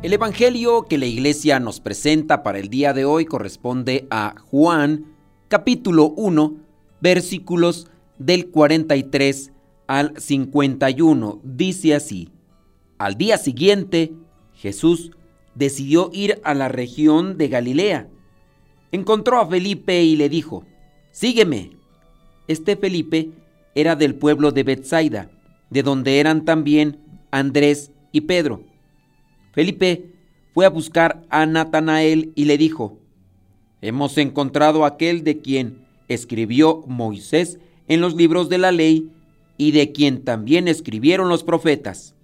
El Evangelio que la iglesia nos presenta para el día de hoy corresponde a Juan capítulo 1 versículos del 43 al 51. Dice así, al día siguiente Jesús decidió ir a la región de Galilea. Encontró a Felipe y le dijo, sígueme. Este Felipe era del pueblo de Bethsaida, de donde eran también Andrés y Pedro. Felipe fue a buscar a Natanael y le dijo, Hemos encontrado aquel de quien escribió Moisés en los libros de la ley y de quien también escribieron los profetas.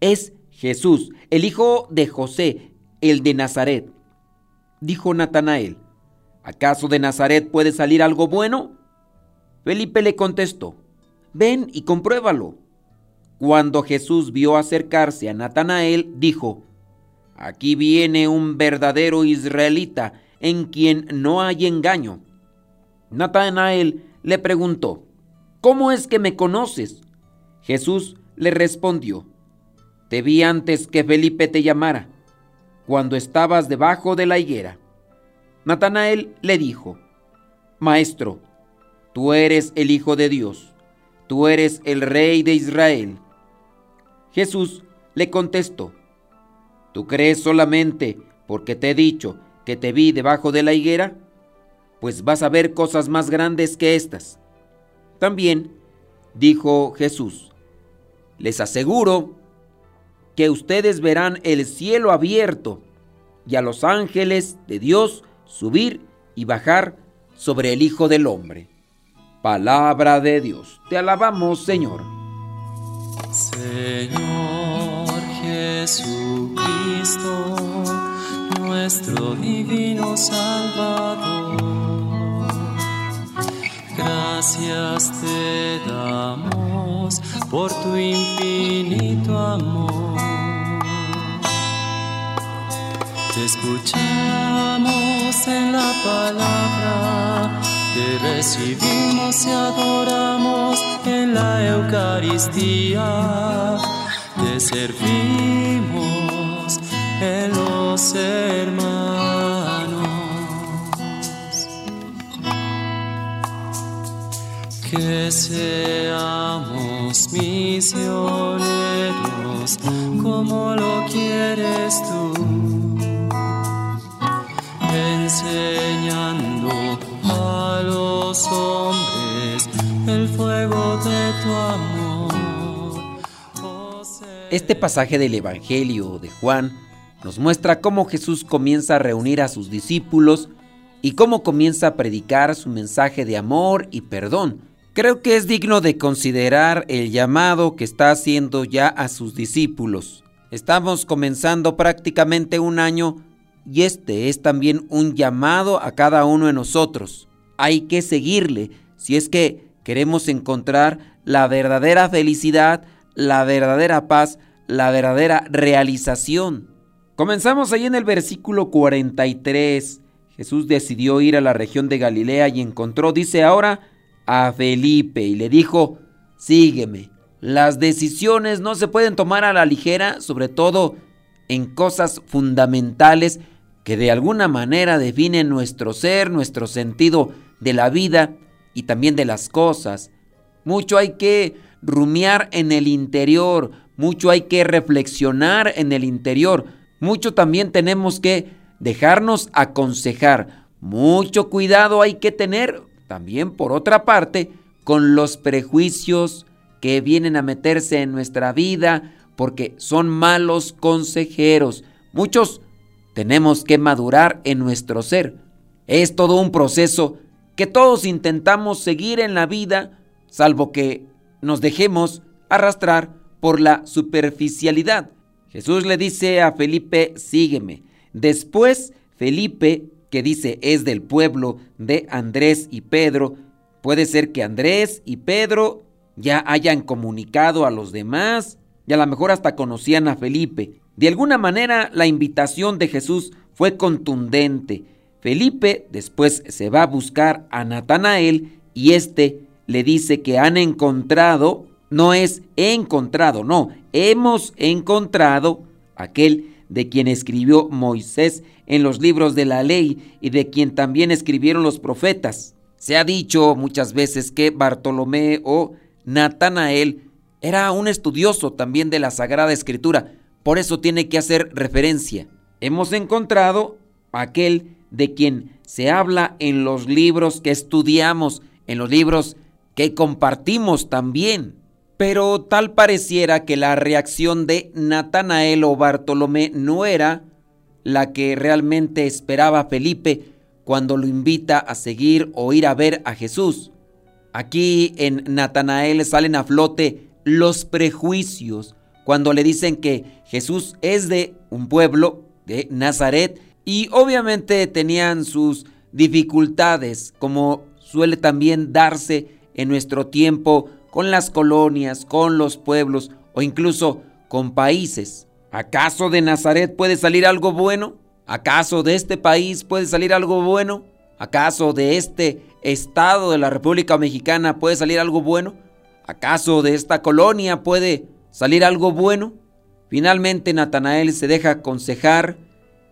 Es Jesús, el hijo de José, el de Nazaret. Dijo Natanael, ¿acaso de Nazaret puede salir algo bueno? Felipe le contestó, ven y compruébalo. Cuando Jesús vio acercarse a Natanael, dijo, Aquí viene un verdadero israelita en quien no hay engaño. Natanael le preguntó, ¿Cómo es que me conoces? Jesús le respondió, Te vi antes que Felipe te llamara, cuando estabas debajo de la higuera. Natanael le dijo, Maestro, tú eres el Hijo de Dios, tú eres el Rey de Israel. Jesús le contestó, ¿Tú crees solamente porque te he dicho que te vi debajo de la higuera? Pues vas a ver cosas más grandes que estas. También dijo Jesús, les aseguro que ustedes verán el cielo abierto y a los ángeles de Dios subir y bajar sobre el Hijo del Hombre. Palabra de Dios. Te alabamos, Señor. Señor Jesucristo, nuestro divino Salvador. Gracias te damos por tu infinito amor. Te escuchamos en la palabra, te recibimos y adoramos en la Eucaristía, servimos en los hermanos. Que seamos misioneros como lo quieres tú enseñando a los hombres el fuego de tu amor. Este pasaje del Evangelio de Juan nos muestra cómo Jesús comienza a reunir a sus discípulos y cómo comienza a predicar su mensaje de amor y perdón. Creo que es digno de considerar el llamado que está haciendo ya a sus discípulos. Estamos comenzando prácticamente un año y este es también un llamado a cada uno de nosotros. Hay que seguirle si es que queremos encontrar la verdadera felicidad, la verdadera paz, la verdadera realización. Comenzamos ahí en el versículo 43. Jesús decidió ir a la región de Galilea y encontró, dice ahora, a Felipe y le dijo, sígueme. Las decisiones no se pueden tomar a la ligera, sobre todo en cosas fundamentales que de alguna manera definen nuestro ser, nuestro sentido de la vida y también de las cosas. Mucho hay que rumiar en el interior, mucho hay que reflexionar en el interior, mucho también tenemos que dejarnos aconsejar, mucho cuidado hay que tener también por otra parte con los prejuicios que vienen a meterse en nuestra vida porque son malos consejeros. Muchos tenemos que madurar en nuestro ser. Es todo un proceso que todos intentamos seguir en la vida, salvo que nos dejemos arrastrar por la superficialidad. Jesús le dice a Felipe, sígueme. Después Felipe que dice es del pueblo de Andrés y Pedro, puede ser que Andrés y Pedro ya hayan comunicado a los demás y a lo mejor hasta conocían a Felipe. De alguna manera la invitación de Jesús fue contundente. Felipe después se va a buscar a Natanael y éste le dice que han encontrado, no es encontrado, no, hemos encontrado aquel de quien escribió Moisés en los libros de la ley y de quien también escribieron los profetas. Se ha dicho muchas veces que Bartolomé o Natanael era un estudioso también de la Sagrada Escritura, por eso tiene que hacer referencia. Hemos encontrado aquel de quien se habla en los libros que estudiamos, en los libros que compartimos también. Pero tal pareciera que la reacción de Natanael o Bartolomé no era la que realmente esperaba Felipe cuando lo invita a seguir o ir a ver a Jesús. Aquí en Natanael salen a flote los prejuicios cuando le dicen que Jesús es de un pueblo de Nazaret y obviamente tenían sus dificultades como suele también darse en nuestro tiempo con las colonias, con los pueblos o incluso con países. ¿Acaso de Nazaret puede salir algo bueno? ¿Acaso de este país puede salir algo bueno? ¿Acaso de este estado de la República Mexicana puede salir algo bueno? ¿Acaso de esta colonia puede salir algo bueno? Finalmente Natanael se deja aconsejar,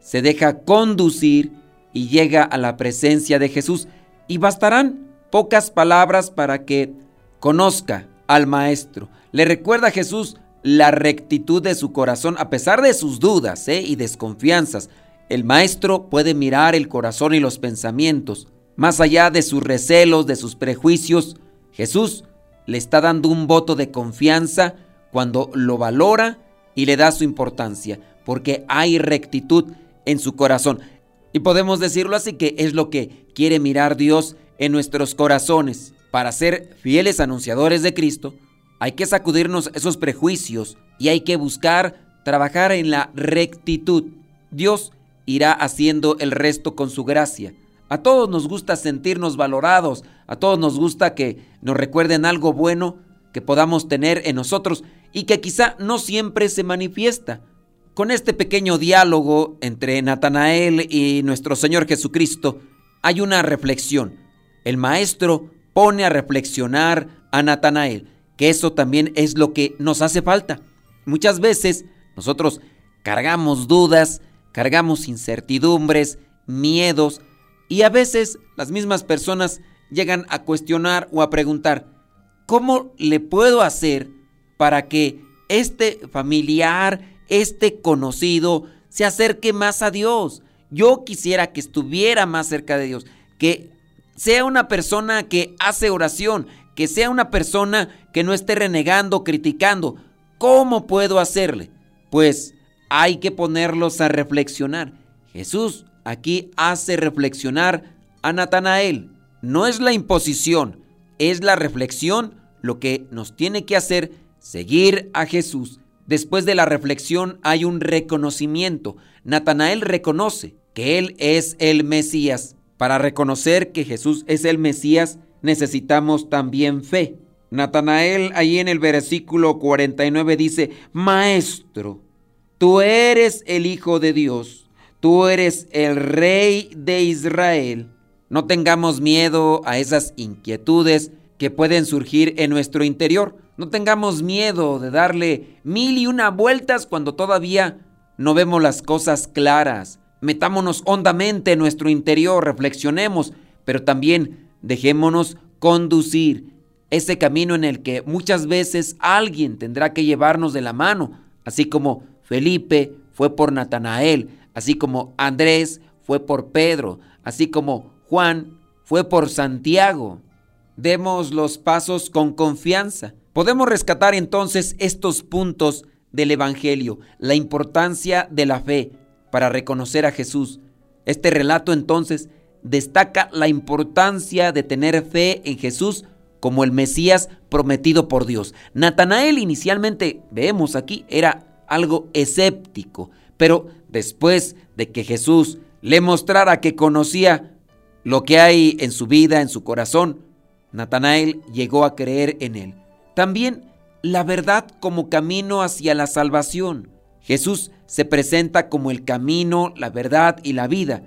se deja conducir y llega a la presencia de Jesús. Y bastarán pocas palabras para que conozca al Maestro. Le recuerda a Jesús la rectitud de su corazón a pesar de sus dudas ¿eh? y desconfianzas. El Maestro puede mirar el corazón y los pensamientos. Más allá de sus recelos, de sus prejuicios, Jesús le está dando un voto de confianza cuando lo valora y le da su importancia, porque hay rectitud en su corazón. Y podemos decirlo así que es lo que quiere mirar Dios en nuestros corazones. Para ser fieles anunciadores de Cristo, hay que sacudirnos esos prejuicios y hay que buscar trabajar en la rectitud. Dios irá haciendo el resto con su gracia. A todos nos gusta sentirnos valorados, a todos nos gusta que nos recuerden algo bueno que podamos tener en nosotros y que quizá no siempre se manifiesta. Con este pequeño diálogo entre Natanael y nuestro Señor Jesucristo hay una reflexión. El maestro pone a reflexionar a Natanael, que eso también es lo que nos hace falta. Muchas veces nosotros cargamos dudas, cargamos incertidumbres, miedos, y a veces las mismas personas llegan a cuestionar o a preguntar, ¿cómo le puedo hacer para que este familiar, este conocido, se acerque más a Dios? Yo quisiera que estuviera más cerca de Dios, que sea una persona que hace oración, que sea una persona que no esté renegando, criticando. ¿Cómo puedo hacerle? Pues hay que ponerlos a reflexionar. Jesús aquí hace reflexionar a Natanael. No es la imposición, es la reflexión lo que nos tiene que hacer seguir a Jesús. Después de la reflexión hay un reconocimiento. Natanael reconoce que Él es el Mesías. Para reconocer que Jesús es el Mesías necesitamos también fe. Natanael ahí en el versículo 49 dice, Maestro, tú eres el Hijo de Dios, tú eres el Rey de Israel. No tengamos miedo a esas inquietudes que pueden surgir en nuestro interior. No tengamos miedo de darle mil y una vueltas cuando todavía no vemos las cosas claras metámonos hondamente en nuestro interior, reflexionemos, pero también dejémonos conducir ese camino en el que muchas veces alguien tendrá que llevarnos de la mano, así como Felipe fue por Natanael, así como Andrés fue por Pedro, así como Juan fue por Santiago. Demos los pasos con confianza. Podemos rescatar entonces estos puntos del Evangelio, la importancia de la fe, para reconocer a Jesús. Este relato entonces destaca la importancia de tener fe en Jesús como el Mesías prometido por Dios. Natanael inicialmente, vemos aquí, era algo escéptico, pero después de que Jesús le mostrara que conocía lo que hay en su vida, en su corazón, Natanael llegó a creer en él. También la verdad como camino hacia la salvación. Jesús se presenta como el camino, la verdad y la vida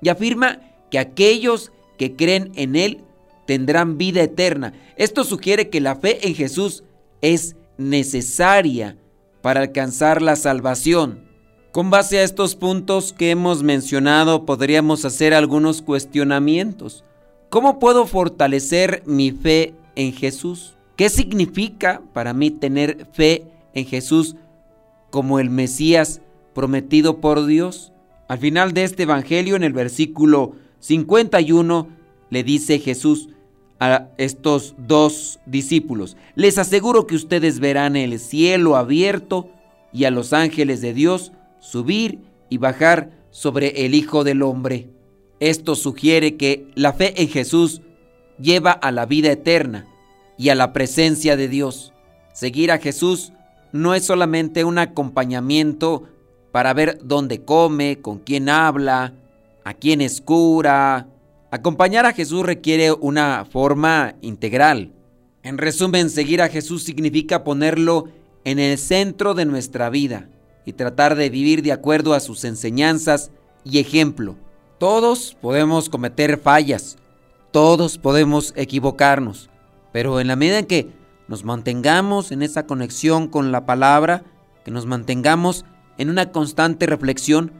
y afirma que aquellos que creen en Él tendrán vida eterna. Esto sugiere que la fe en Jesús es necesaria para alcanzar la salvación. Con base a estos puntos que hemos mencionado, podríamos hacer algunos cuestionamientos. ¿Cómo puedo fortalecer mi fe en Jesús? ¿Qué significa para mí tener fe en Jesús como el Mesías prometido por Dios? Al final de este Evangelio, en el versículo 51, le dice Jesús a estos dos discípulos, les aseguro que ustedes verán el cielo abierto y a los ángeles de Dios subir y bajar sobre el Hijo del Hombre. Esto sugiere que la fe en Jesús lleva a la vida eterna y a la presencia de Dios. Seguir a Jesús no es solamente un acompañamiento para ver dónde come, con quién habla, a quién escura. Acompañar a Jesús requiere una forma integral. En resumen, seguir a Jesús significa ponerlo en el centro de nuestra vida y tratar de vivir de acuerdo a sus enseñanzas y ejemplo. Todos podemos cometer fallas, todos podemos equivocarnos, pero en la medida en que nos mantengamos en esa conexión con la palabra, que nos mantengamos en una constante reflexión,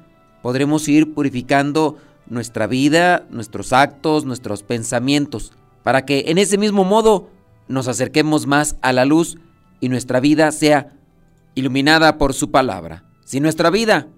podremos ir purificando nuestra vida, nuestros actos, nuestros pensamientos, para que en ese mismo modo nos acerquemos más a la luz y nuestra vida sea iluminada por su palabra. Si nuestra vida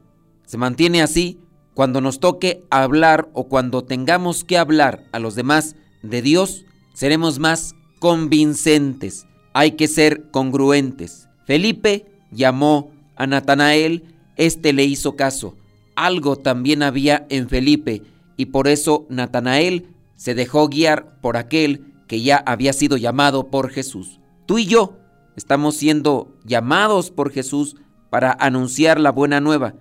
se mantiene así, cuando nos toque hablar o cuando tengamos que hablar a los demás de Dios, seremos más convincentes. Hay que ser congruentes. Felipe llamó a Natanael, este le hizo caso. Algo también había en Felipe y por eso Natanael se dejó guiar por aquel que ya había sido llamado por Jesús. Tú y yo estamos siendo llamados por Jesús para anunciar la buena nueva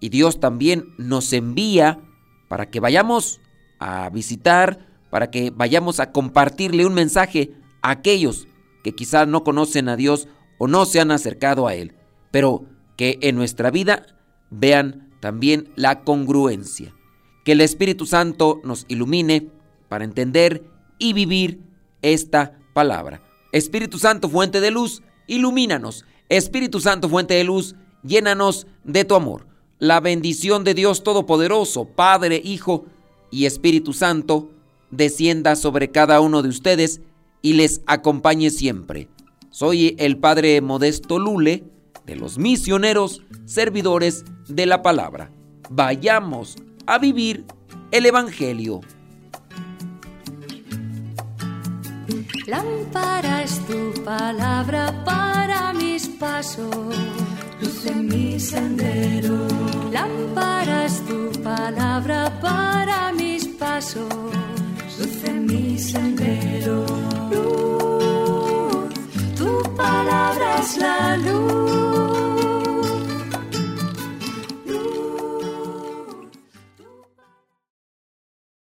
y Dios también nos envía para que vayamos a visitar, para que vayamos a compartirle un mensaje a aquellos que quizás no conocen a Dios o no se han acercado a Él. Pero que en nuestra vida vean también la congruencia. Que el Espíritu Santo nos ilumine para entender y vivir esta palabra. Espíritu Santo, fuente de luz, ilumínanos. Espíritu Santo, fuente de luz, llénanos de tu amor. La bendición de Dios Todopoderoso, Padre, Hijo y Espíritu Santo, descienda sobre cada uno de ustedes y les acompañe siempre. Soy el Padre Modesto Lule de los misioneros servidores de la palabra. Vayamos a vivir el Evangelio. Lámpara es tu palabra para mis pasos, luz en mi sendero. Lámpara es tu palabra para mis pasos, luz en mi sendero. It's la luz.